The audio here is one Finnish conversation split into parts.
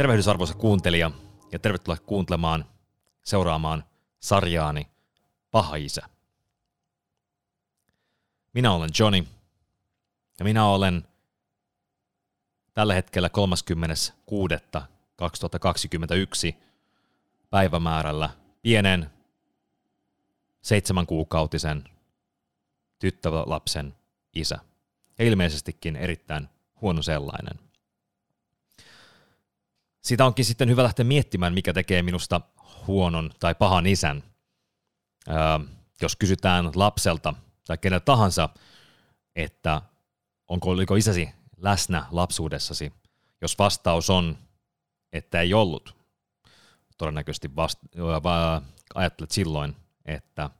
Tervehdys arvoisa kuuntelija ja tervetuloa kuuntelemaan, seuraamaan sarjaani Paha Isä. Minä olen Johnny ja minä olen tällä hetkellä 30.6.2021 päivämäärällä pienen seitsemän kuukautisen tyttölapsen isä. Ja ilmeisestikin erittäin huono sellainen. Sitä onkin sitten hyvä lähteä miettimään, mikä tekee minusta huonon tai pahan isän. Öö, jos kysytään lapselta tai keneltä tahansa, että onko oliko isäsi läsnä lapsuudessasi, jos vastaus on, että ei ollut, todennäköisesti vasta- ajattelet silloin, että,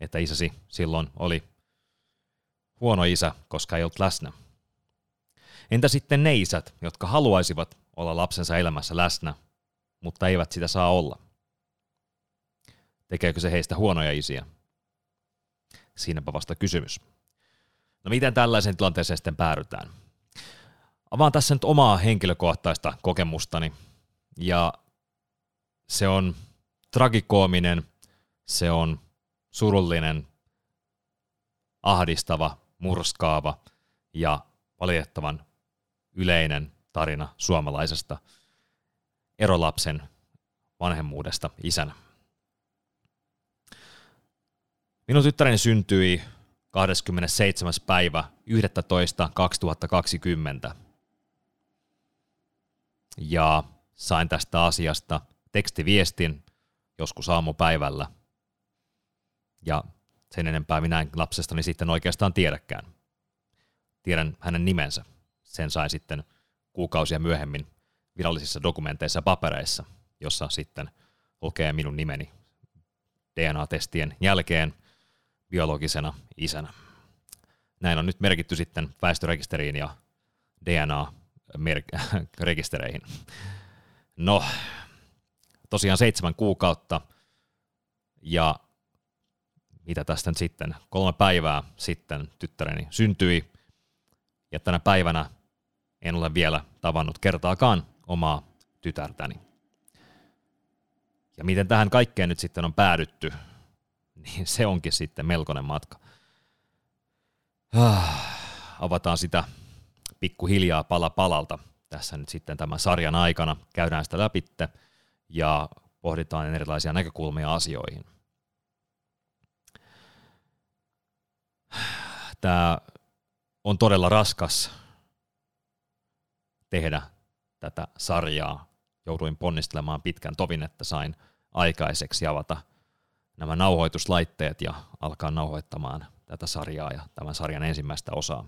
että isäsi silloin oli huono isä, koska ei ollut läsnä. Entä sitten ne isät, jotka haluaisivat olla lapsensa elämässä läsnä, mutta eivät sitä saa olla? Tekeekö se heistä huonoja isiä? Siinäpä vasta kysymys. No miten tällaisen tilanteeseen sitten päädytään? Avaan tässä nyt omaa henkilökohtaista kokemustani, ja se on tragikoominen, se on surullinen, ahdistava, murskaava ja valitettavan yleinen tarina suomalaisesta erolapsen vanhemmuudesta isänä. Minun tyttäreni syntyi 27. päivä 11. 2020. Ja sain tästä asiasta tekstiviestin joskus aamupäivällä. Ja sen enempää minä en lapsestani sitten oikeastaan tiedäkään. Tiedän hänen nimensä. Sen sain sitten kuukausia myöhemmin virallisissa dokumenteissa ja papereissa, jossa sitten lukee minun nimeni DNA-testien jälkeen biologisena isänä. Näin on nyt merkitty sitten väestörekisteriin ja DNA-rekistereihin. No, tosiaan seitsemän kuukautta ja mitä tästä sitten, kolme päivää sitten tyttäreni syntyi ja tänä päivänä en ole vielä tavannut kertaakaan omaa tytärtäni. Ja miten tähän kaikkeen nyt sitten on päädytty, niin se onkin sitten melkoinen matka. Ah, avataan sitä pikkuhiljaa pala palalta tässä nyt sitten tämän sarjan aikana. Käydään sitä läpitte ja pohditaan erilaisia näkökulmia asioihin. Tämä on todella raskas tehdä tätä sarjaa. Jouduin ponnistelemaan pitkän tovin, että sain aikaiseksi avata nämä nauhoituslaitteet ja alkaa nauhoittamaan tätä sarjaa ja tämän sarjan ensimmäistä osaa.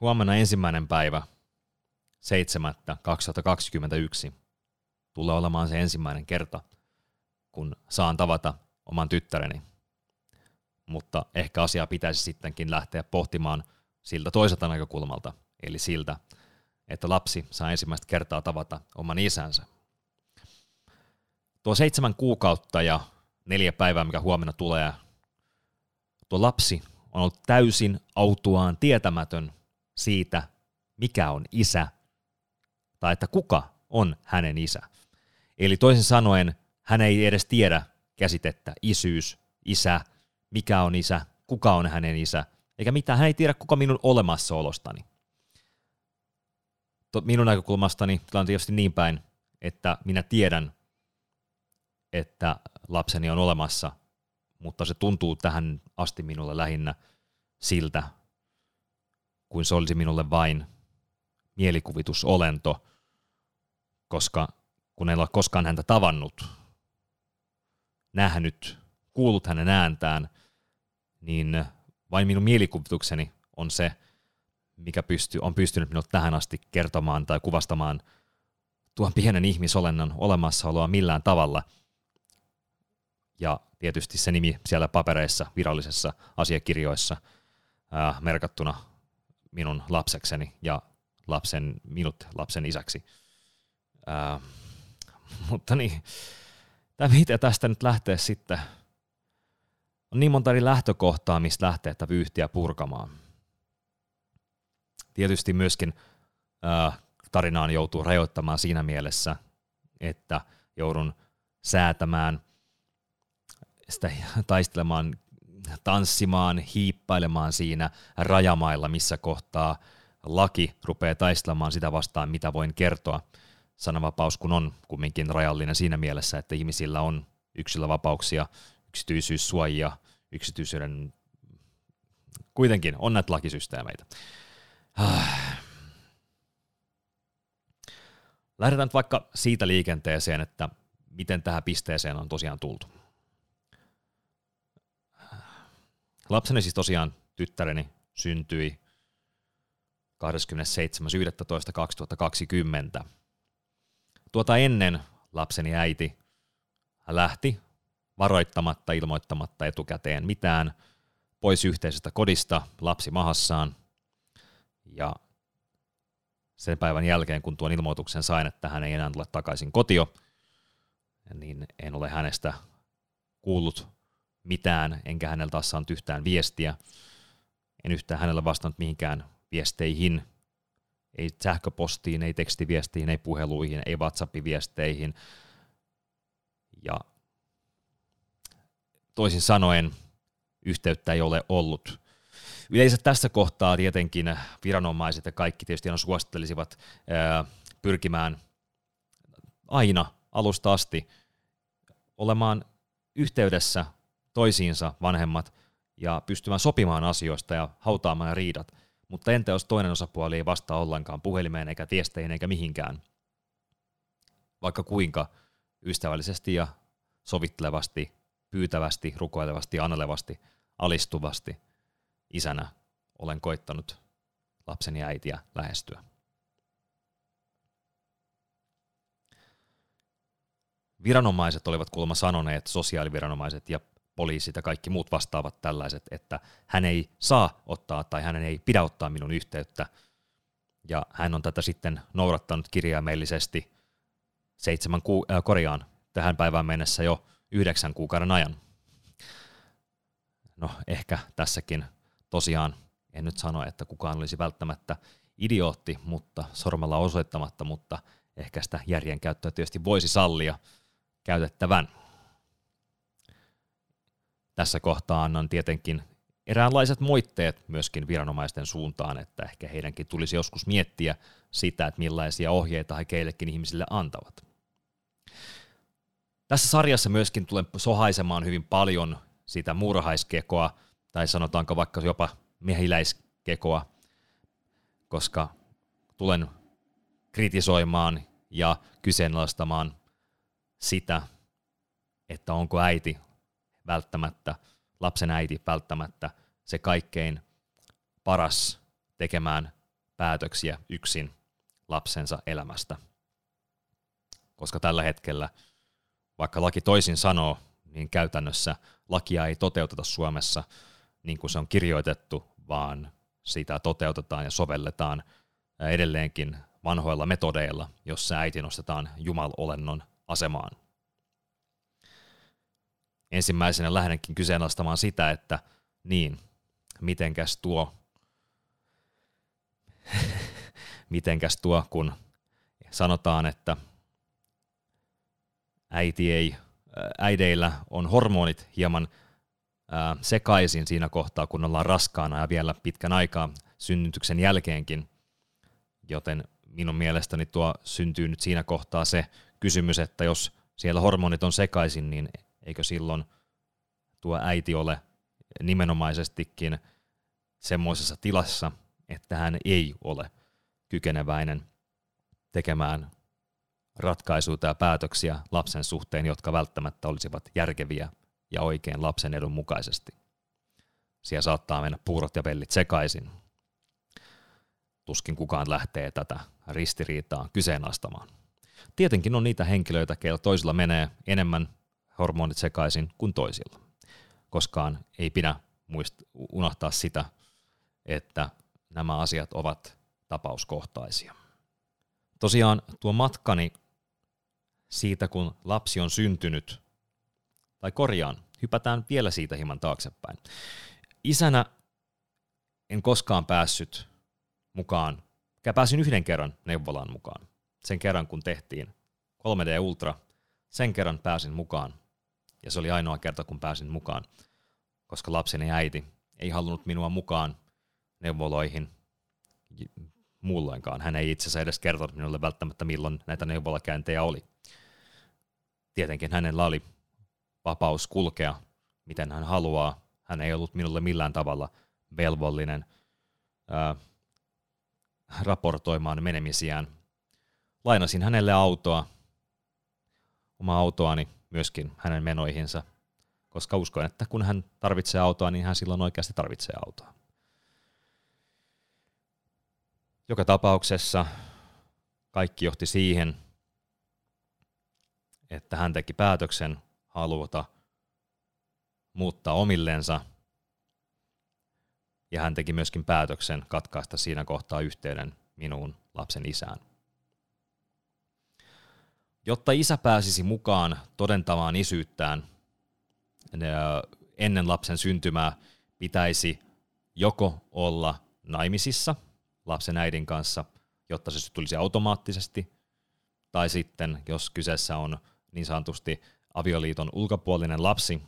Huomenna ensimmäinen päivä 7.2021 tulee olemaan se ensimmäinen kerta, kun saan tavata oman tyttäreni. Mutta ehkä asiaa pitäisi sittenkin lähteä pohtimaan siltä toiselta näkökulmalta, eli siltä, että lapsi saa ensimmäistä kertaa tavata oman isänsä. Tuo seitsemän kuukautta ja neljä päivää, mikä huomenna tulee, tuo lapsi on ollut täysin autuaan tietämätön siitä, mikä on isä, tai että kuka on hänen isä. Eli toisin sanoen, hän ei edes tiedä käsitettä isyys, isä, mikä on isä, kuka on hänen isä, eikä mitään, hän ei tiedä kuka minun olemassaolostani. Minun näkökulmastani tilanne on tietysti niin päin, että minä tiedän, että lapseni on olemassa, mutta se tuntuu tähän asti minulle lähinnä siltä, kuin se olisi minulle vain mielikuvitusolento, koska kun en ole koskaan häntä tavannut, nähnyt, kuullut hänen ääntään, niin vain minun mielikuvitukseni on se, mikä pysty, on pystynyt minut tähän asti kertomaan tai kuvastamaan tuon pienen ihmisolennon olemassaoloa millään tavalla. Ja tietysti se nimi siellä papereissa, virallisissa asiakirjoissa ää, merkattuna minun lapsekseni ja lapsen, minut lapsen isäksi. Ää, mutta niin, tämä mitä tästä nyt lähtee sitten, on niin monta eri lähtökohtaa, mistä lähtee että vyyhtiä purkamaan. Tietysti myöskin ää, tarinaan joutuu rajoittamaan siinä mielessä, että joudun säätämään sitä taistelemaan, tanssimaan, hiippailemaan siinä rajamailla, missä kohtaa laki rupeaa taistelemaan sitä vastaan, mitä voin kertoa. Sananvapaus kun on kumminkin rajallinen siinä mielessä, että ihmisillä on yksilövapauksia, yksityisyyssuojia, yksityisyyden kuitenkin on näitä lakisysteemeitä. Lähdetään nyt vaikka siitä liikenteeseen, että miten tähän pisteeseen on tosiaan tultu. Lapseni siis tosiaan tyttäreni syntyi 27.11.2020. Tuota ennen lapseni äiti lähti varoittamatta, ilmoittamatta etukäteen mitään pois yhteisestä kodista, lapsi mahassaan. Ja sen päivän jälkeen, kun tuon ilmoituksen sain, että hän ei enää tule takaisin kotio, niin en ole hänestä kuullut mitään, enkä häneltä taas saanut yhtään viestiä. En yhtään hänelle vastannut mihinkään viesteihin, ei sähköpostiin, ei tekstiviestiin, ei puheluihin, ei WhatsApp-viesteihin. Ja toisin sanoen yhteyttä ei ole ollut. Yleensä tässä kohtaa tietenkin viranomaiset ja kaikki tietysti aina suosittelisivat ää, pyrkimään aina alusta asti olemaan yhteydessä toisiinsa vanhemmat ja pystymään sopimaan asioista ja hautaamaan riidat. Mutta entä jos toinen osapuoli ei vastaa ollenkaan puhelimeen eikä tiesteihin eikä mihinkään? Vaikka kuinka ystävällisesti ja sovittelevasti, pyytävästi, rukoilevasti, anelevasti, alistuvasti isänä olen koittanut lapseni äitiä lähestyä. Viranomaiset olivat kuulemma sanoneet, sosiaaliviranomaiset ja poliisit ja kaikki muut vastaavat tällaiset, että hän ei saa ottaa tai hänen ei pidä ottaa minun yhteyttä. Ja hän on tätä sitten noudattanut kirjaimellisesti seitsemän ku- äh, korjaan tähän päivään mennessä jo yhdeksän kuukauden ajan. No ehkä tässäkin tosiaan en nyt sano, että kukaan olisi välttämättä idiootti, mutta sormella osoittamatta, mutta ehkä sitä järjen käyttöä tietysti voisi sallia käytettävän. Tässä kohtaa annan tietenkin eräänlaiset moitteet myöskin viranomaisten suuntaan, että ehkä heidänkin tulisi joskus miettiä sitä, että millaisia ohjeita he keillekin ihmisille antavat. Tässä sarjassa myöskin tulen sohaisemaan hyvin paljon sitä murhaiskekoa, tai sanotaanko vaikka jopa mehiläiskekoa, koska tulen kritisoimaan ja kyseenalaistamaan sitä, että onko äiti välttämättä, lapsen äiti välttämättä se kaikkein paras tekemään päätöksiä yksin lapsensa elämästä. Koska tällä hetkellä, vaikka laki toisin sanoo, niin käytännössä lakia ei toteuteta Suomessa niin kuin se on kirjoitettu, vaan sitä toteutetaan ja sovelletaan edelleenkin vanhoilla metodeilla, jossa äiti nostetaan jumalolennon asemaan. Ensimmäisenä lähdenkin kyseenalaistamaan sitä, että niin, mitenkäs tuo, mitenkäs tuo, kun sanotaan, että äiti ei, äideillä on hormonit hieman sekaisin siinä kohtaa, kun ollaan raskaana ja vielä pitkän aikaa synnytyksen jälkeenkin, joten minun mielestäni tuo syntyy nyt siinä kohtaa se kysymys, että jos siellä hormonit on sekaisin, niin eikö silloin tuo äiti ole nimenomaisestikin semmoisessa tilassa, että hän ei ole kykeneväinen tekemään ratkaisuja ja päätöksiä lapsen suhteen, jotka välttämättä olisivat järkeviä ja oikein lapsen edun mukaisesti. Siellä saattaa mennä puurot ja vellit sekaisin. Tuskin kukaan lähtee tätä ristiriitaa kyseenalaistamaan. Tietenkin on niitä henkilöitä, keillä toisilla menee enemmän hormonit sekaisin kuin toisilla. Koskaan ei pidä muist- unohtaa sitä, että nämä asiat ovat tapauskohtaisia. Tosiaan tuo matkani siitä, kun lapsi on syntynyt, tai korjaan, hypätään vielä siitä hieman taaksepäin. Isänä en koskaan päässyt mukaan pääsin yhden kerran neuvolaan mukaan. Sen kerran, kun tehtiin 3D Ultra, sen kerran pääsin mukaan. Ja se oli ainoa kerta, kun pääsin mukaan, koska lapseni äiti ei halunnut minua mukaan neuvoloihin muulloinkaan. Hän ei itse asiassa edes kertonut minulle välttämättä, milloin näitä neuvolakäyntejä oli. Tietenkin hänellä oli vapaus kulkea, miten hän haluaa. Hän ei ollut minulle millään tavalla velvollinen ää, raportoimaan menemisiään. Lainasin hänelle autoa, omaa autoani myöskin hänen menoihinsa, koska uskon, että kun hän tarvitsee autoa, niin hän silloin oikeasti tarvitsee autoa. Joka tapauksessa kaikki johti siihen, että hän teki päätöksen haluta muuttaa omillensa, ja hän teki myöskin päätöksen katkaista siinä kohtaa yhteyden minuun lapsen isään. Jotta isä pääsisi mukaan todentamaan isyyttään ennen lapsen syntymää, pitäisi joko olla naimisissa lapsen äidin kanssa, jotta se tulisi automaattisesti, tai sitten jos kyseessä on niin sanotusti avioliiton ulkopuolinen lapsi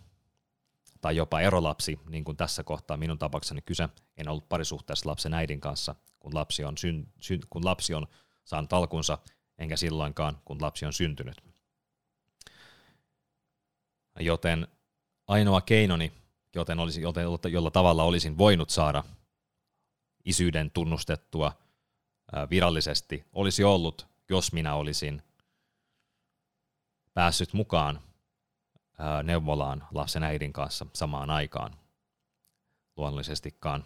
tai jopa erolapsi, niin kuin tässä kohtaa minun tapauksessani kyse, en ollut parisuhteessa lapsen äidin kanssa, kun lapsi on, syn, syn, kun lapsi on saanut alkunsa, enkä silloinkaan, kun lapsi on syntynyt. Joten ainoa keinoni, joten olisi, joten, jolla tavalla olisin voinut saada isyyden tunnustettua virallisesti, olisi ollut, jos minä olisin päässyt mukaan neuvolaan lapsen äidin kanssa samaan aikaan. Luonnollisestikaan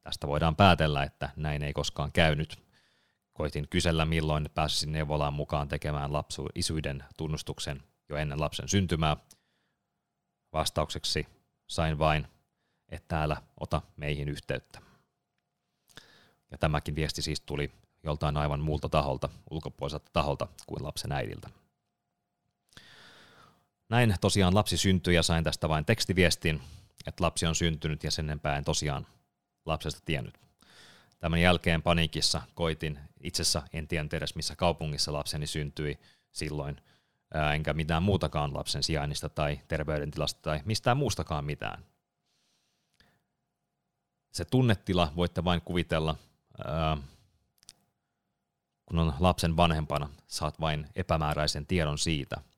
tästä voidaan päätellä, että näin ei koskaan käynyt. Koitin kysellä, milloin pääsisin neuvolaan mukaan tekemään lapsu, isyyden tunnustuksen jo ennen lapsen syntymää. Vastaukseksi sain vain, että täällä ota meihin yhteyttä. Ja tämäkin viesti siis tuli joltain aivan muulta taholta, ulkopuoliselta taholta kuin lapsen äidiltä. Näin tosiaan lapsi syntyi ja sain tästä vain tekstiviestin, että lapsi on syntynyt ja sen enempää en tosiaan lapsesta tiennyt. Tämän jälkeen paniikissa koitin, itsessä en tiennyt edes missä kaupungissa lapseni syntyi silloin, enkä mitään muutakaan lapsen sijainnista tai terveydentilasta tai mistään muustakaan mitään. Se tunnetila voitte vain kuvitella, kun on lapsen vanhempana, saat vain epämääräisen tiedon siitä –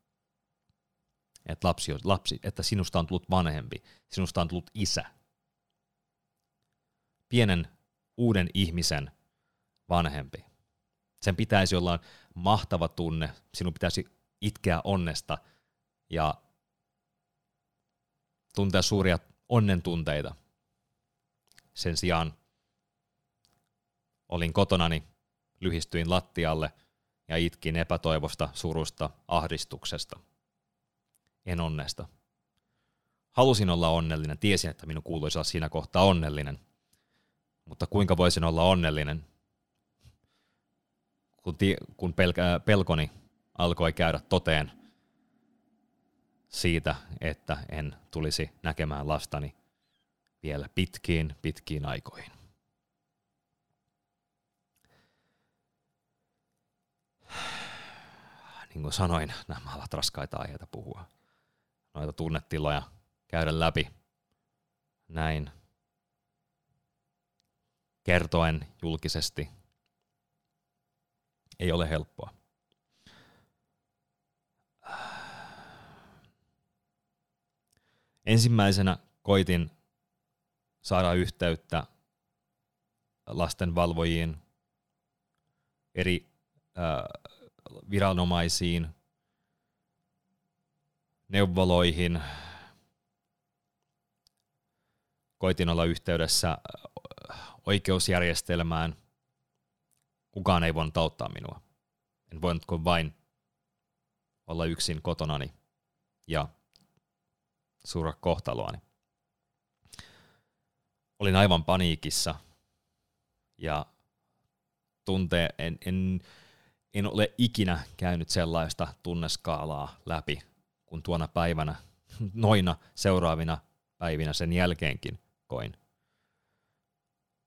että, lapsi, lapsi, että sinusta on tullut vanhempi, sinusta on tullut isä. Pienen uuden ihmisen vanhempi. Sen pitäisi olla mahtava tunne, sinun pitäisi itkeä onnesta ja tuntea suuria onnen tunteita. Sen sijaan olin kotonani, lyhistyin lattialle ja itkin epätoivosta, surusta, ahdistuksesta – en onnesta. Halusin olla onnellinen, tiesin, että minun kuuluisi olla siinä kohtaa onnellinen. Mutta kuinka voisin olla onnellinen, kun, ti- kun pelkä- pelkoni alkoi käydä toteen siitä, että en tulisi näkemään lastani vielä pitkiin, pitkiin aikoihin. Niin kuin sanoin, nämä ovat raskaita aiheita puhua noita tunnetiloja käydä läpi näin kertoen julkisesti ei ole helppoa. Ensimmäisenä koitin saada yhteyttä lastenvalvojiin, eri äh, viranomaisiin, neuvoloihin. Koitin olla yhteydessä oikeusjärjestelmään. Kukaan ei voinut auttaa minua. En voinut kuin vain olla yksin kotonani ja surra kohtaloani. Olin aivan paniikissa ja tuntee, en, en, en ole ikinä käynyt sellaista tunneskaalaa läpi kun tuona päivänä, noina seuraavina päivinä sen jälkeenkin koin.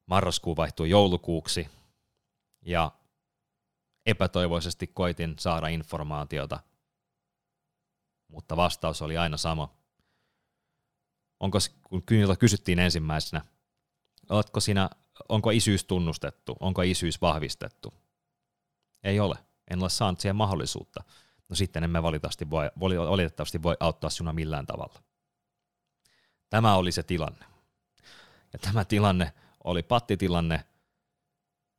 Marraskuu vaihtui joulukuuksi ja epätoivoisesti koitin saada informaatiota, mutta vastaus oli aina sama. Onko, kun kysyttiin ensimmäisenä, oletko sinä, onko isyys tunnustettu, onko isyys vahvistettu? Ei ole, en ole saanut siihen mahdollisuutta. No sitten emme valitettavasti voi, valitettavasti voi auttaa sinua millään tavalla. Tämä oli se tilanne. Ja tämä tilanne oli pattitilanne,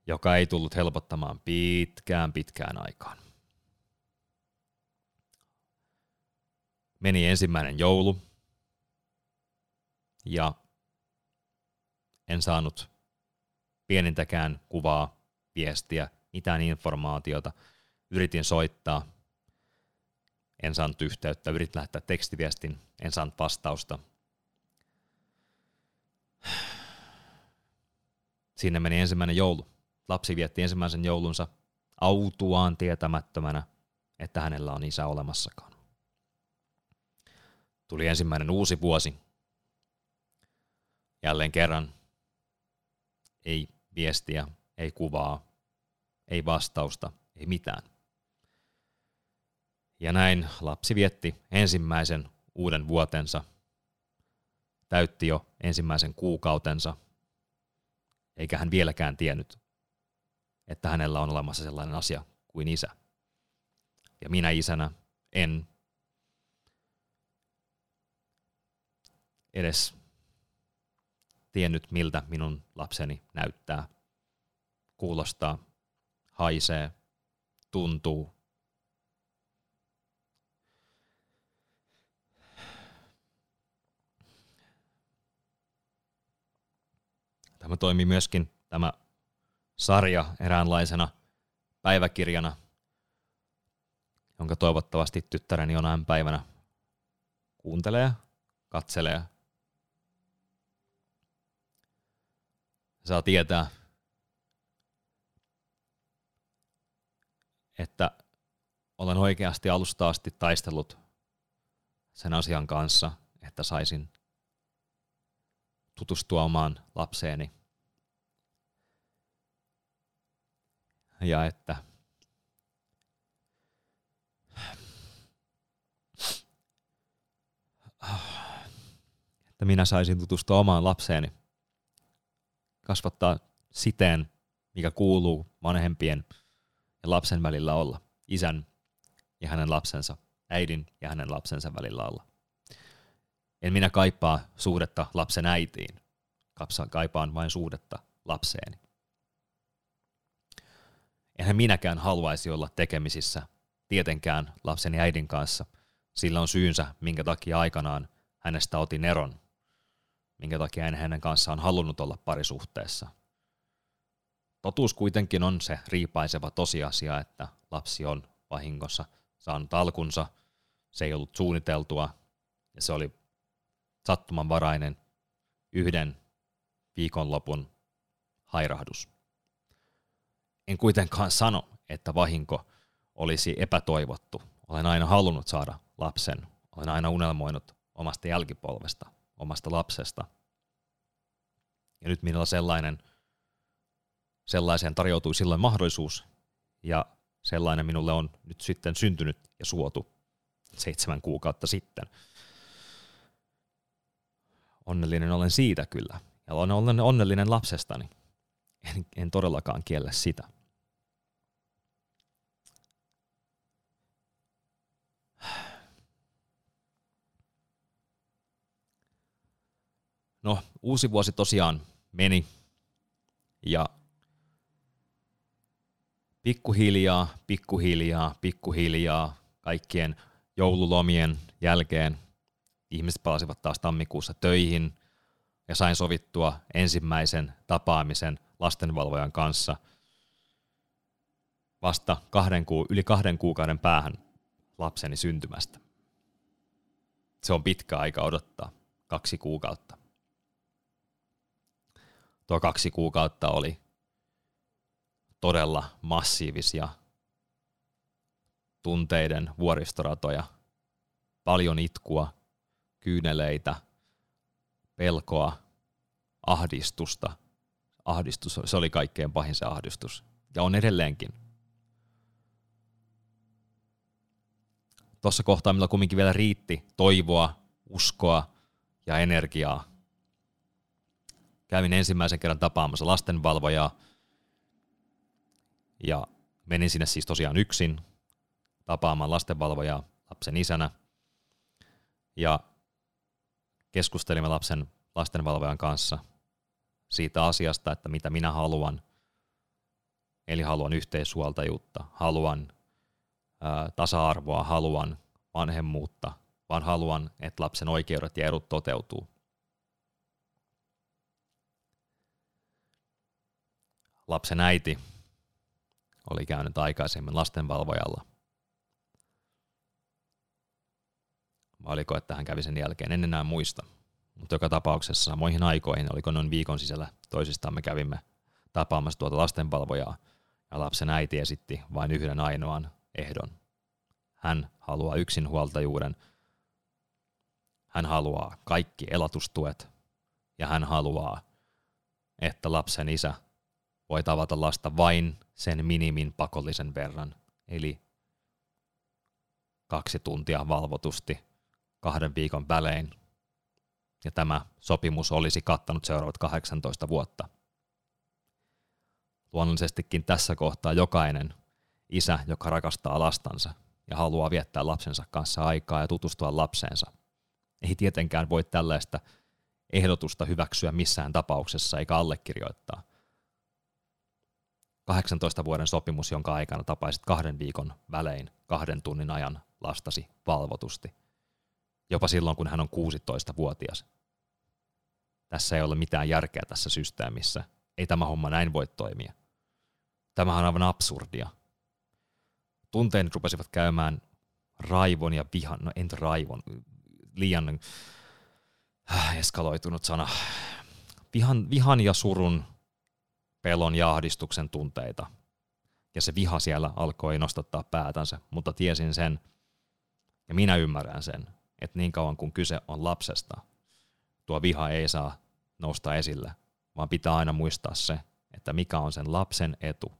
joka ei tullut helpottamaan pitkään pitkään aikaan. Meni ensimmäinen joulu, ja en saanut pienintäkään kuvaa, viestiä, mitään informaatiota. Yritin soittaa, en saanut yhteyttä, yritin lähettää tekstiviestin, en saanut vastausta. Sinne meni ensimmäinen joulu. Lapsi vietti ensimmäisen joulunsa autuaan tietämättömänä, että hänellä on isä olemassakaan. Tuli ensimmäinen uusi vuosi. Jälleen kerran ei viestiä, ei kuvaa, ei vastausta, ei mitään. Ja näin lapsi vietti ensimmäisen uuden vuotensa, täytti jo ensimmäisen kuukautensa, eikä hän vieläkään tiennyt, että hänellä on olemassa sellainen asia kuin isä. Ja minä isänä en edes tiennyt, miltä minun lapseni näyttää, kuulostaa, haisee, tuntuu. Tämä toimii myöskin tämä sarja eräänlaisena päiväkirjana, jonka toivottavasti tyttäreni jonain päivänä kuuntelee, katselee. Saa tietää, että olen oikeasti alusta asti taistellut sen asian kanssa, että saisin tutustua omaan lapseeni ja että että minä saisin tutustua omaan lapseeni, kasvattaa siteen, mikä kuuluu vanhempien ja lapsen välillä olla, isän ja hänen lapsensa, äidin ja hänen lapsensa välillä olla. En minä kaipaa suhdetta lapsen äitiin, kaipaan vain suhdetta lapseeni. Eihän minäkään haluaisi olla tekemisissä tietenkään lapseni äidin kanssa. Sillä on syynsä, minkä takia aikanaan hänestä otin eron, minkä takia en hänen kanssaan halunnut olla parisuhteessa. Totuus kuitenkin on se riipaiseva tosiasia, että lapsi on vahingossa saanut alkunsa, se ei ollut suunniteltua ja se oli sattumanvarainen yhden viikonlopun hairahdus. En kuitenkaan sano, että vahinko olisi epätoivottu. Olen aina halunnut saada lapsen. Olen aina unelmoinut omasta jälkipolvesta, omasta lapsesta. Ja nyt minulla sellainen, sellaiseen tarjoutui silloin mahdollisuus, ja sellainen minulle on nyt sitten syntynyt ja suotu seitsemän kuukautta sitten. Onnellinen olen siitä kyllä, ja olen onnellinen lapsestani. En, en todellakaan kiellä sitä. No, uusi vuosi tosiaan meni ja pikkuhiljaa, pikkuhiljaa, pikkuhiljaa kaikkien joululomien jälkeen ihmiset palasivat taas tammikuussa töihin ja sain sovittua ensimmäisen tapaamisen lastenvalvojan kanssa vasta kahden kuu, yli kahden kuukauden päähän lapseni syntymästä. Se on pitkä aika odottaa, kaksi kuukautta. Tuo kaksi kuukautta oli todella massiivisia tunteiden vuoristoratoja, paljon itkua, kyyneleitä, pelkoa, ahdistusta. Ahdistus, se oli kaikkein pahin se ahdistus. Ja on edelleenkin. Tuossa kohtaa, millä kumminkin vielä riitti toivoa, uskoa ja energiaa. Kävin ensimmäisen kerran tapaamassa lastenvalvojaa ja menin sinne siis tosiaan yksin tapaamaan lastenvalvojaa lapsen isänä. Ja keskustelimme lapsen lastenvalvojan kanssa siitä asiasta, että mitä minä haluan. Eli haluan yhteishuoltajuutta, haluan ää, tasa-arvoa, haluan vanhemmuutta, vaan haluan, että lapsen oikeudet ja edut toteutuu. Lapsen äiti oli käynyt aikaisemmin lastenvalvojalla. Vai oliko, että hän kävi sen jälkeen? En enää muista. Mutta joka tapauksessa samoihin aikoihin, oliko noin viikon sisällä toisistaan me kävimme tapaamassa tuota lastenvalvojaa, ja lapsen äiti esitti vain yhden ainoan ehdon. Hän haluaa yksinhuoltajuuden, hän haluaa kaikki elatustuet, ja hän haluaa, että lapsen isä voi tavata lasta vain sen minimin pakollisen verran, eli kaksi tuntia valvotusti kahden viikon välein ja tämä sopimus olisi kattanut seuraavat 18 vuotta. Luonnollisestikin tässä kohtaa jokainen isä, joka rakastaa lastansa ja haluaa viettää lapsensa kanssa aikaa ja tutustua lapseensa, ei tietenkään voi tällaista ehdotusta hyväksyä missään tapauksessa eikä allekirjoittaa. 18 vuoden sopimus, jonka aikana tapaisit kahden viikon välein kahden tunnin ajan lastasi valvotusti jopa silloin, kun hän on 16-vuotias. Tässä ei ole mitään järkeä tässä systeemissä. Ei tämä homma näin voi toimia. Tämähän on aivan absurdia. Tunteeni rupesivat käymään raivon ja vihan, no en raivon, liian äh, eskaloitunut sana. Vihan, vihan ja surun, pelon ja ahdistuksen tunteita. Ja se viha siellä alkoi nostattaa päätänsä, mutta tiesin sen, ja minä ymmärrän sen, että niin kauan kun kyse on lapsesta, tuo viha ei saa nousta esille, vaan pitää aina muistaa se, että mikä on sen lapsen etu,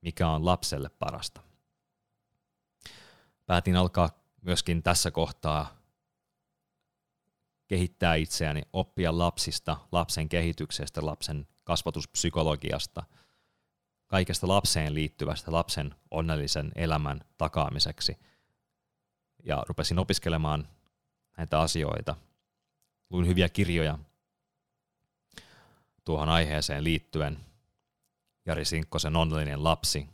mikä on lapselle parasta. Päätin alkaa myöskin tässä kohtaa kehittää itseäni, oppia lapsista, lapsen kehityksestä, lapsen kasvatuspsykologiasta, kaikesta lapseen liittyvästä lapsen onnellisen elämän takaamiseksi. Ja rupesin opiskelemaan näitä asioita. Luin hyviä kirjoja tuohon aiheeseen liittyen. Jari Sinkkosen Onnellinen lapsi.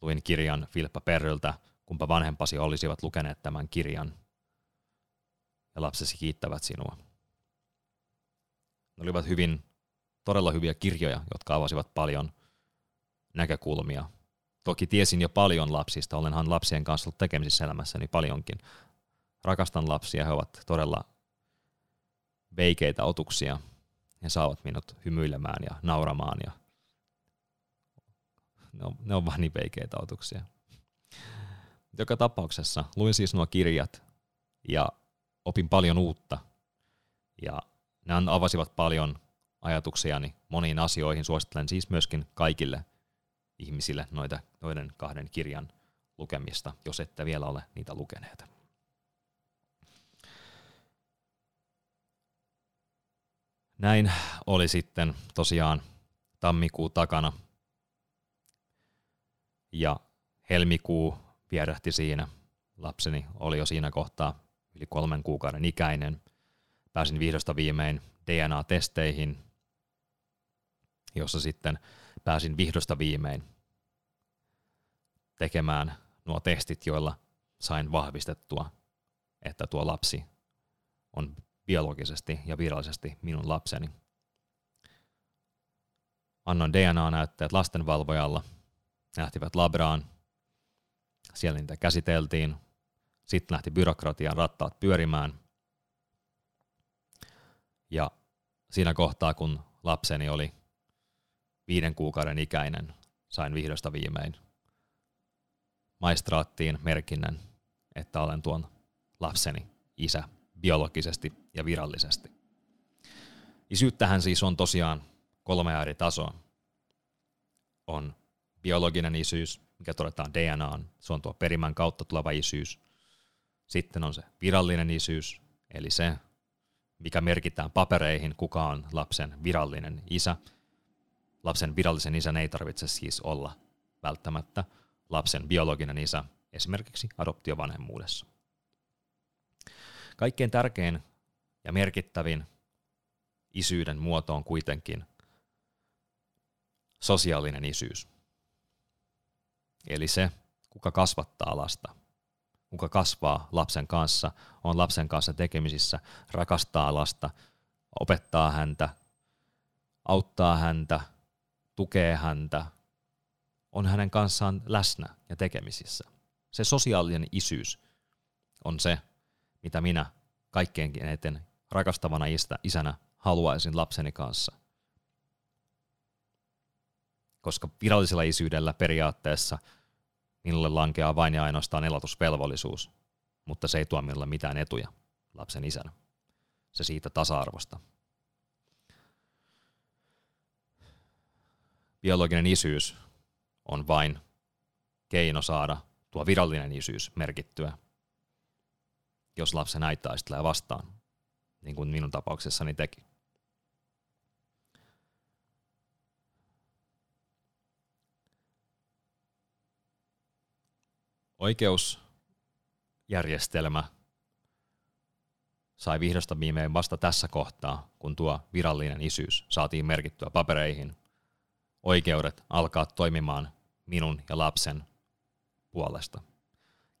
Luin kirjan Filippa Perryltä, kumpa vanhempasi olisivat lukeneet tämän kirjan. Ja lapsesi kiittävät sinua. Ne olivat hyvin, todella hyviä kirjoja, jotka avasivat paljon näkökulmia. Toki tiesin jo paljon lapsista, olenhan lapsien kanssa ollut tekemisissä elämässäni paljonkin, rakastan lapsia, he ovat todella veikeitä otuksia. He saavat minut hymyilemään ja nauramaan ja ne on, ne on vaan niin veikeitä otuksia. Joka tapauksessa luin siis nuo kirjat ja opin paljon uutta ja ne avasivat paljon ajatuksiani moniin asioihin. Suosittelen siis myöskin kaikille ihmisille noita, noiden kahden kirjan lukemista, jos ette vielä ole niitä lukeneet. Näin oli sitten tosiaan tammikuu takana ja helmikuu vierähti siinä. Lapseni oli jo siinä kohtaa yli kolmen kuukauden ikäinen. Pääsin vihdosta viimein DNA-testeihin, jossa sitten pääsin vihdosta viimein tekemään nuo testit, joilla sain vahvistettua, että tuo lapsi on biologisesti ja virallisesti minun lapseni. Annoin DNA-näytteet lastenvalvojalla, lähtivät labraan, siellä niitä käsiteltiin, sitten lähti byrokratian rattaat pyörimään. Ja siinä kohtaa, kun lapseni oli viiden kuukauden ikäinen, sain vihdosta viimein maistraattiin merkinnän, että olen tuon lapseni isä biologisesti ja virallisesti. Isyyttähän siis on tosiaan kolme eri tasoa. On biologinen isyys, mikä todetaan DNAan, se on tuo perimän kautta tuleva isyys. Sitten on se virallinen isyys, eli se, mikä merkitään papereihin, kuka on lapsen virallinen isä. Lapsen virallisen isän ei tarvitse siis olla välttämättä lapsen biologinen isä, esimerkiksi adoptiovanhemmuudessa. Kaikkein tärkein ja merkittävin isyyden muoto on kuitenkin sosiaalinen isyys. Eli se, kuka kasvattaa lasta, kuka kasvaa lapsen kanssa, on lapsen kanssa tekemisissä, rakastaa lasta, opettaa häntä, auttaa häntä, tukee häntä, on hänen kanssaan läsnä ja tekemisissä. Se sosiaalinen isyys on se, mitä minä kaikkein eniten rakastavana isänä haluaisin lapseni kanssa. Koska virallisella isyydellä periaatteessa minulle lankeaa vain ja ainoastaan elatusvelvollisuus, mutta se ei tuo minulle mitään etuja lapsen isänä. Se siitä tasa-arvosta. Biologinen isyys on vain keino saada tuo virallinen isyys merkittyä, jos lapsen äiti taistelee vastaan, niin kuin minun tapauksessani teki. Oikeusjärjestelmä sai vihdosta viimein vasta tässä kohtaa, kun tuo virallinen isyys saatiin merkittyä papereihin, oikeudet alkaa toimimaan minun ja lapsen puolesta.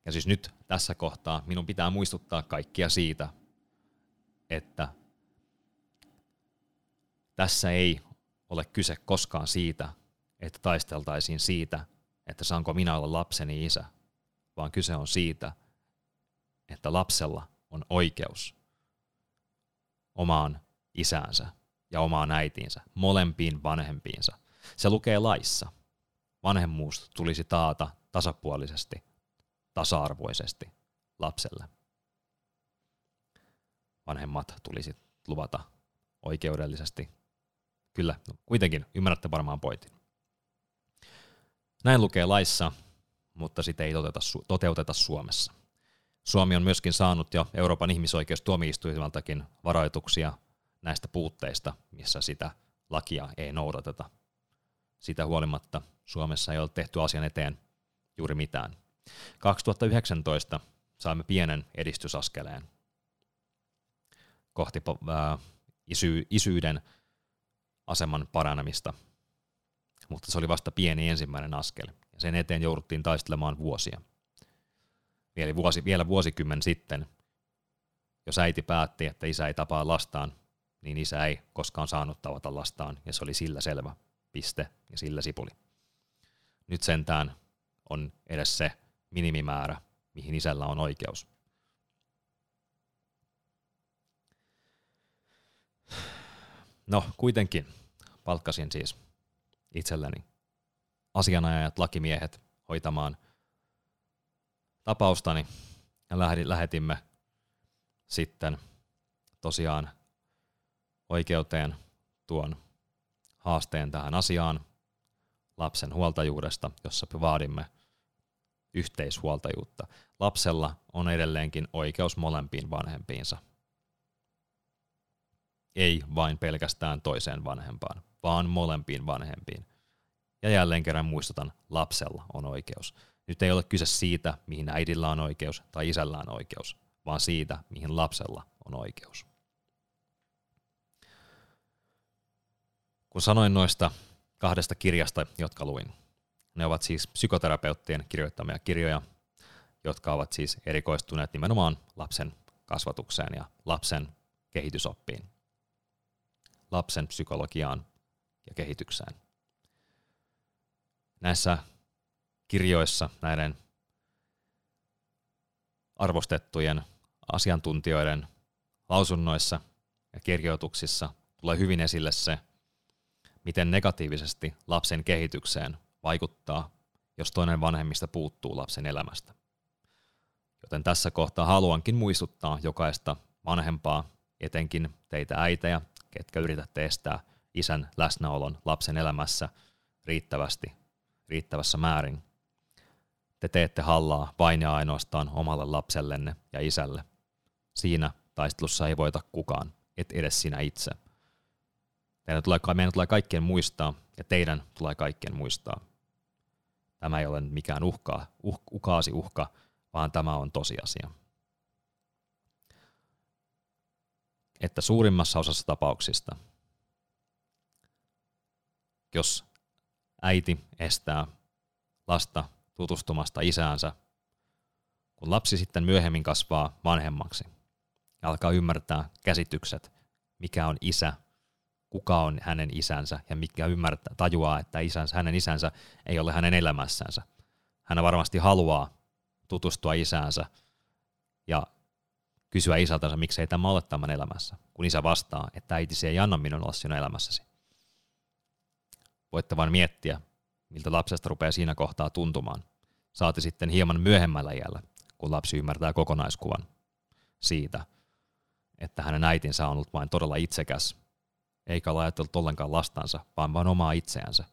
Ja siis nyt tässä kohtaa minun pitää muistuttaa kaikkia siitä, että tässä ei ole kyse koskaan siitä, että taisteltaisiin siitä, että saanko minä olla lapseni isä, vaan kyse on siitä, että lapsella on oikeus omaan isäänsä ja omaan äitiinsä, molempiin vanhempiinsa. Se lukee laissa. Vanhemmuus tulisi taata tasapuolisesti, tasa-arvoisesti lapselle. Vanhemmat tulisi luvata oikeudellisesti. Kyllä, no, kuitenkin ymmärrätte varmaan pointin. Näin lukee laissa, mutta sitä ei toteuteta, toteuteta Suomessa. Suomi on myöskin saanut jo Euroopan ihmisoikeustuomioistuimeltakin varoituksia näistä puutteista, missä sitä lakia ei noudateta. Sitä huolimatta Suomessa ei ole tehty asian eteen juuri mitään. 2019 saimme pienen edistysaskeleen kohti äh, isy, isyyden aseman paranemista, mutta se oli vasta pieni ensimmäinen askel. Ja sen eteen jouduttiin taistelemaan vuosia. Vielä, vuosi, vielä vuosikymmen sitten, jos äiti päätti, että isä ei tapaa lastaan, niin isä ei koskaan saanut tavata lastaan, ja se oli sillä selvä piste ja sillä sipuli. Nyt sentään on edes se minimimäärä, mihin isällä on oikeus. No, kuitenkin palkkasin siis itselleni asianajajat, lakimiehet hoitamaan tapaustani ja lähetimme sitten tosiaan oikeuteen tuon haasteen tähän asiaan lapsen huoltajuudesta, jossa vaadimme yhteishuoltajuutta. Lapsella on edelleenkin oikeus molempiin vanhempiinsa. Ei vain pelkästään toiseen vanhempaan, vaan molempiin vanhempiin. Ja jälleen kerran muistutan, lapsella on oikeus. Nyt ei ole kyse siitä, mihin äidillä on oikeus tai isällä on oikeus, vaan siitä, mihin lapsella on oikeus. Kun sanoin noista kahdesta kirjasta, jotka luin, ne ovat siis psykoterapeuttien kirjoittamia kirjoja, jotka ovat siis erikoistuneet nimenomaan lapsen kasvatukseen ja lapsen kehitysoppiin, lapsen psykologiaan ja kehitykseen. Näissä kirjoissa näiden arvostettujen asiantuntijoiden lausunnoissa ja kirjoituksissa tulee hyvin esille se, miten negatiivisesti lapsen kehitykseen vaikuttaa, jos toinen vanhemmista puuttuu lapsen elämästä. Joten tässä kohtaa haluankin muistuttaa jokaista vanhempaa, etenkin teitä äitejä, ketkä yritätte estää isän läsnäolon lapsen elämässä riittävästi, riittävässä määrin. Te teette hallaa vain ja ainoastaan omalle lapsellenne ja isälle. Siinä taistelussa ei voita kukaan, et edes sinä itse. Teidän tulee, meidän tulee kaikkien muistaa, ja teidän tulee kaikkien muistaa. Tämä ei ole mikään uhka, uh, ukaasi uhka, vaan tämä on tosiasia. Että suurimmassa osassa tapauksista, jos äiti estää lasta tutustumasta isäänsä, kun lapsi sitten myöhemmin kasvaa vanhemmaksi ja alkaa ymmärtää käsitykset, mikä on isä, kuka on hänen isänsä ja mikä ymmärtää, tajuaa, että isänsä, hänen isänsä ei ole hänen elämässänsä. Hän varmasti haluaa tutustua isäänsä ja kysyä isältänsä, miksi ei tämä ole tämän elämässä, kun isä vastaa, että äitisi ei anna minun olla sinun elämässäsi. Voitte vain miettiä, miltä lapsesta rupeaa siinä kohtaa tuntumaan. Saati sitten hieman myöhemmällä iällä, kun lapsi ymmärtää kokonaiskuvan siitä, että hänen äitinsä on ollut vain todella itsekäs, eikä ole ajatellut ollenkaan lastansa, vaan vain omaa itseänsä.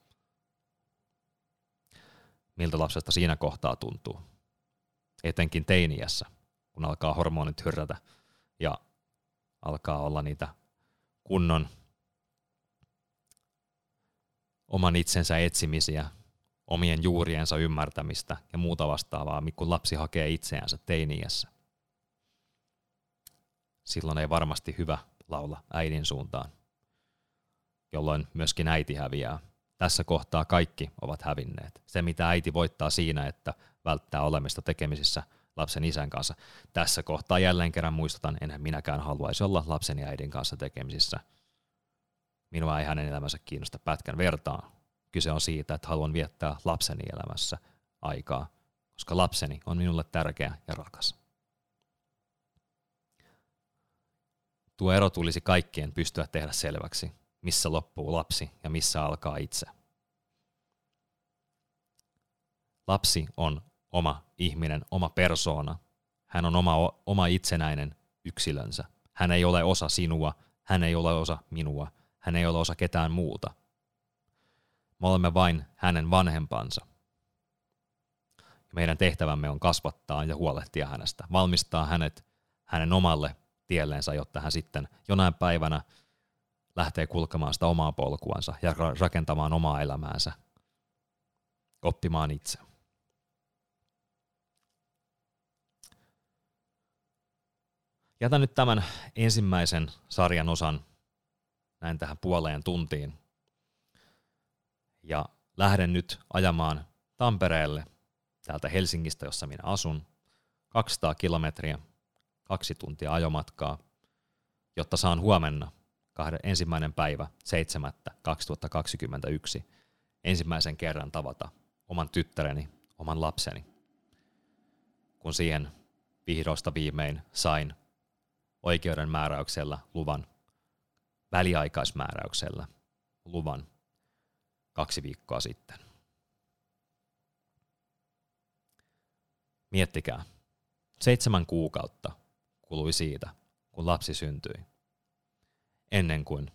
Miltä lapsesta siinä kohtaa tuntuu? Etenkin teiniässä, kun alkaa hormonit hyrrätä ja alkaa olla niitä kunnon oman itsensä etsimisiä, omien juuriensa ymmärtämistä ja muuta vastaavaa, kun lapsi hakee itseänsä teiniässä. Silloin ei varmasti hyvä laula äidin suuntaan, jolloin myöskin äiti häviää. Tässä kohtaa kaikki ovat hävinneet. Se, mitä äiti voittaa siinä, että välttää olemista tekemisissä lapsen isän kanssa. Tässä kohtaa jälleen kerran muistutan, enhän minäkään haluaisi olla lapsen ja äidin kanssa tekemisissä – Minua ei hänen elämänsä kiinnosta pätkän vertaa. Kyse on siitä, että haluan viettää lapseni elämässä aikaa, koska lapseni on minulle tärkeä ja rakas. Tuo ero tulisi kaikkien pystyä tehdä selväksi, missä loppuu lapsi ja missä alkaa itse. Lapsi on oma ihminen, oma persoona. Hän on oma, oma itsenäinen yksilönsä. Hän ei ole osa sinua, hän ei ole osa minua, hän ei ole osa ketään muuta. Me olemme vain hänen vanhempansa. Meidän tehtävämme on kasvattaa ja huolehtia hänestä, valmistaa hänet hänen omalle tielleensä, jotta hän sitten jonain päivänä lähtee kulkemaan sitä omaa polkuansa ja rakentamaan omaa elämäänsä, oppimaan itse. Jätän nyt tämän ensimmäisen sarjan osan näin tähän puoleen tuntiin. Ja lähden nyt ajamaan Tampereelle täältä Helsingistä, jossa minä asun, 200 kilometriä, kaksi tuntia ajomatkaa, jotta saan huomenna kahden, ensimmäinen päivä 7. 2021 ensimmäisen kerran tavata oman tyttäreni, oman lapseni. Kun siihen vihdoista viimein sain oikeuden määräyksellä luvan väliaikaismääräyksellä luvan kaksi viikkoa sitten. Miettikää, seitsemän kuukautta kului siitä, kun lapsi syntyi, ennen kuin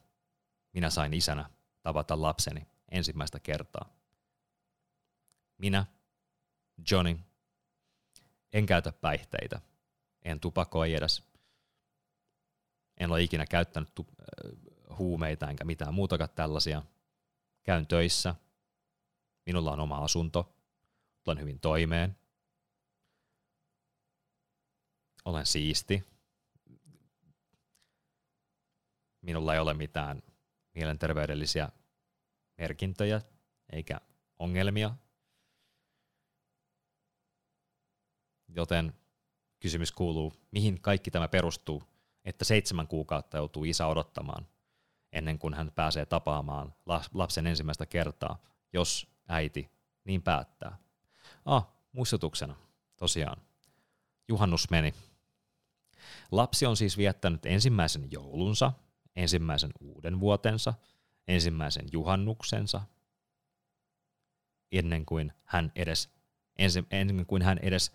minä sain isänä tavata lapseni ensimmäistä kertaa. Minä, Johnny, en käytä päihteitä, en tupakoi edes, en ole ikinä käyttänyt tu- äh, huumeita enkä mitään muutakaan tällaisia. Käyn töissä. Minulla on oma asunto. Tulen hyvin toimeen. Olen siisti. Minulla ei ole mitään mielenterveydellisiä merkintöjä eikä ongelmia. Joten kysymys kuuluu, mihin kaikki tämä perustuu että seitsemän kuukautta joutuu isä odottamaan ennen kuin hän pääsee tapaamaan lapsen ensimmäistä kertaa, jos äiti niin päättää. Ah, muistutuksena, tosiaan, juhannus meni. Lapsi on siis viettänyt ensimmäisen joulunsa, ensimmäisen uuden vuotensa, ensimmäisen juhannuksensa, ennen kuin hän edes, ennen kuin hän edes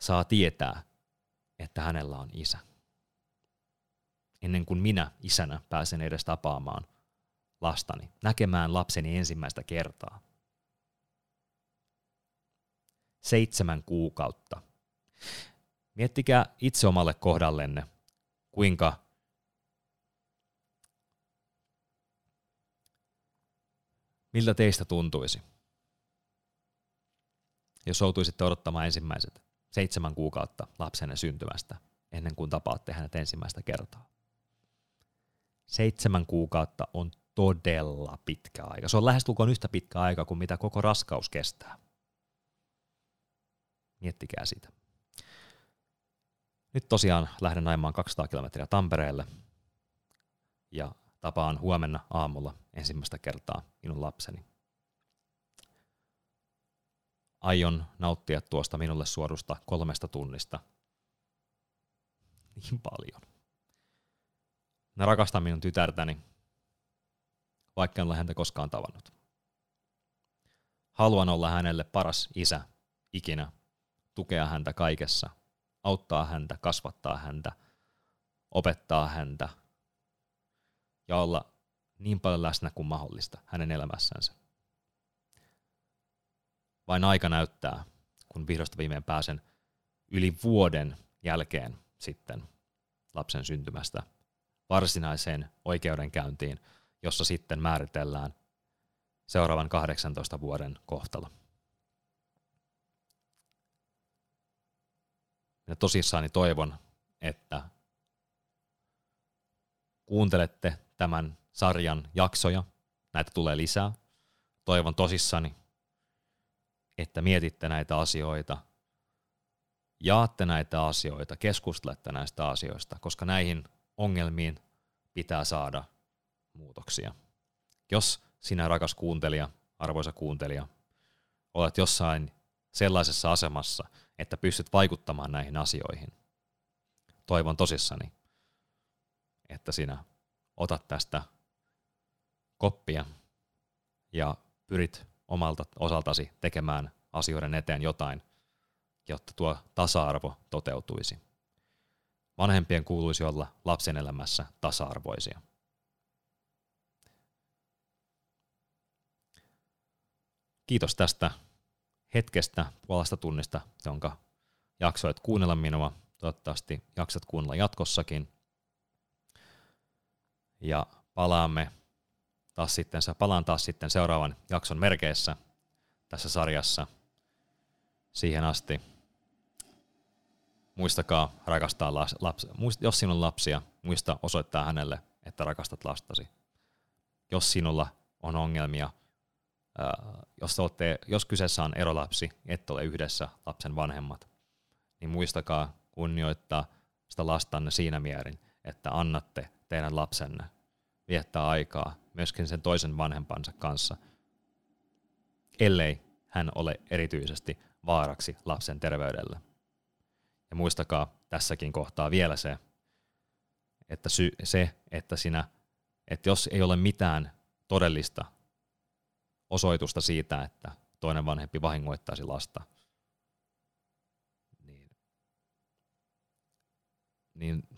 saa tietää, että hänellä on isä ennen kuin minä isänä pääsen edes tapaamaan lastani, näkemään lapseni ensimmäistä kertaa. Seitsemän kuukautta. Miettikää itse omalle kohdallenne, kuinka miltä teistä tuntuisi, jos joutuisitte odottamaan ensimmäiset seitsemän kuukautta lapsenne syntymästä ennen kuin tapaatte hänet ensimmäistä kertaa. Seitsemän kuukautta on todella pitkä aika. Se on lähestulkoon yhtä pitkä aika kuin mitä koko raskaus kestää. Miettikää sitä. Nyt tosiaan lähden naimaan 200 kilometriä Tampereelle ja tapaan huomenna aamulla ensimmäistä kertaa minun lapseni. Aion nauttia tuosta minulle suorusta kolmesta tunnista niin paljon. Mä rakastan minun tytärtäni, vaikka en ole häntä koskaan tavannut. Haluan olla hänelle paras isä ikinä, tukea häntä kaikessa, auttaa häntä, kasvattaa häntä, opettaa häntä ja olla niin paljon läsnä kuin mahdollista hänen elämässänsä. Vain aika näyttää, kun vihdosta viimein pääsen yli vuoden jälkeen sitten lapsen syntymästä varsinaiseen oikeudenkäyntiin, jossa sitten määritellään seuraavan 18 vuoden kohtalo. Minä tosissaani toivon, että kuuntelette tämän sarjan jaksoja. Näitä tulee lisää. Toivon tosissani, että mietitte näitä asioita, jaatte näitä asioita, keskustelette näistä asioista, koska näihin ongelmiin pitää saada muutoksia. Jos sinä rakas kuuntelija, arvoisa kuuntelija, olet jossain sellaisessa asemassa, että pystyt vaikuttamaan näihin asioihin, toivon tosissani, että sinä otat tästä koppia ja pyrit omalta osaltasi tekemään asioiden eteen jotain, jotta tuo tasa-arvo toteutuisi. Vanhempien kuuluisi olla lapsen elämässä tasa-arvoisia. Kiitos tästä hetkestä, puolesta tunnista, jonka jaksoit kuunnella minua. Toivottavasti jaksat kuunnella jatkossakin. Ja palaamme taas sitten, palaan taas sitten seuraavan jakson merkeissä tässä sarjassa. Siihen asti muistakaa rakastaa lapsia. Jos sinulla on lapsia, muista osoittaa hänelle, että rakastat lastasi. Jos sinulla on ongelmia, jos, olette, jos kyseessä on erolapsi, et ole yhdessä lapsen vanhemmat, niin muistakaa kunnioittaa sitä lastanne siinä mierin, että annatte teidän lapsenne viettää aikaa myöskin sen toisen vanhempansa kanssa, ellei hän ole erityisesti vaaraksi lapsen terveydelle. Ja muistakaa tässäkin kohtaa vielä se, että sy- se, että sinä, että jos ei ole mitään todellista osoitusta siitä, että toinen vanhempi vahingoittaisi lasta, niin, niin,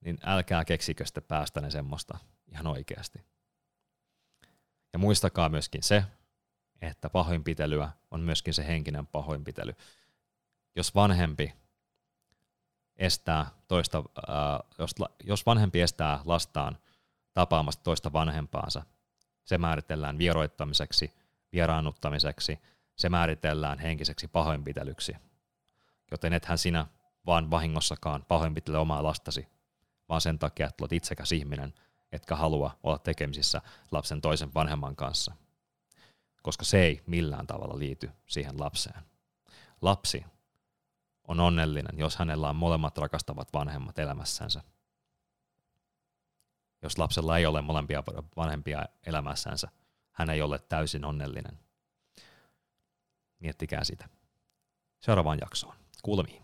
niin älkää keksikö sitten päästänne semmoista ihan oikeasti. Ja muistakaa myöskin se, että pahoinpitelyä on myöskin se henkinen pahoinpitely. Jos vanhempi estää toista, äh, jos, jos vanhempi estää lastaan tapaamasta toista vanhempaansa, se määritellään vieroittamiseksi, vieraannuttamiseksi, se määritellään henkiseksi pahoinpitelyksi. Joten ethän sinä vaan vahingossakaan pahoinpitele omaa lastasi, vaan sen takia, että olet itsekäs ihminen, etkä halua olla tekemisissä lapsen toisen vanhemman kanssa. Koska se ei millään tavalla liity siihen lapseen. Lapsi on onnellinen, jos hänellä on molemmat rakastavat vanhemmat elämässänsä. Jos lapsella ei ole molempia vanhempia elämässänsä, hän ei ole täysin onnellinen. Miettikää sitä. Seuraavaan jaksoon. Kuulemiin.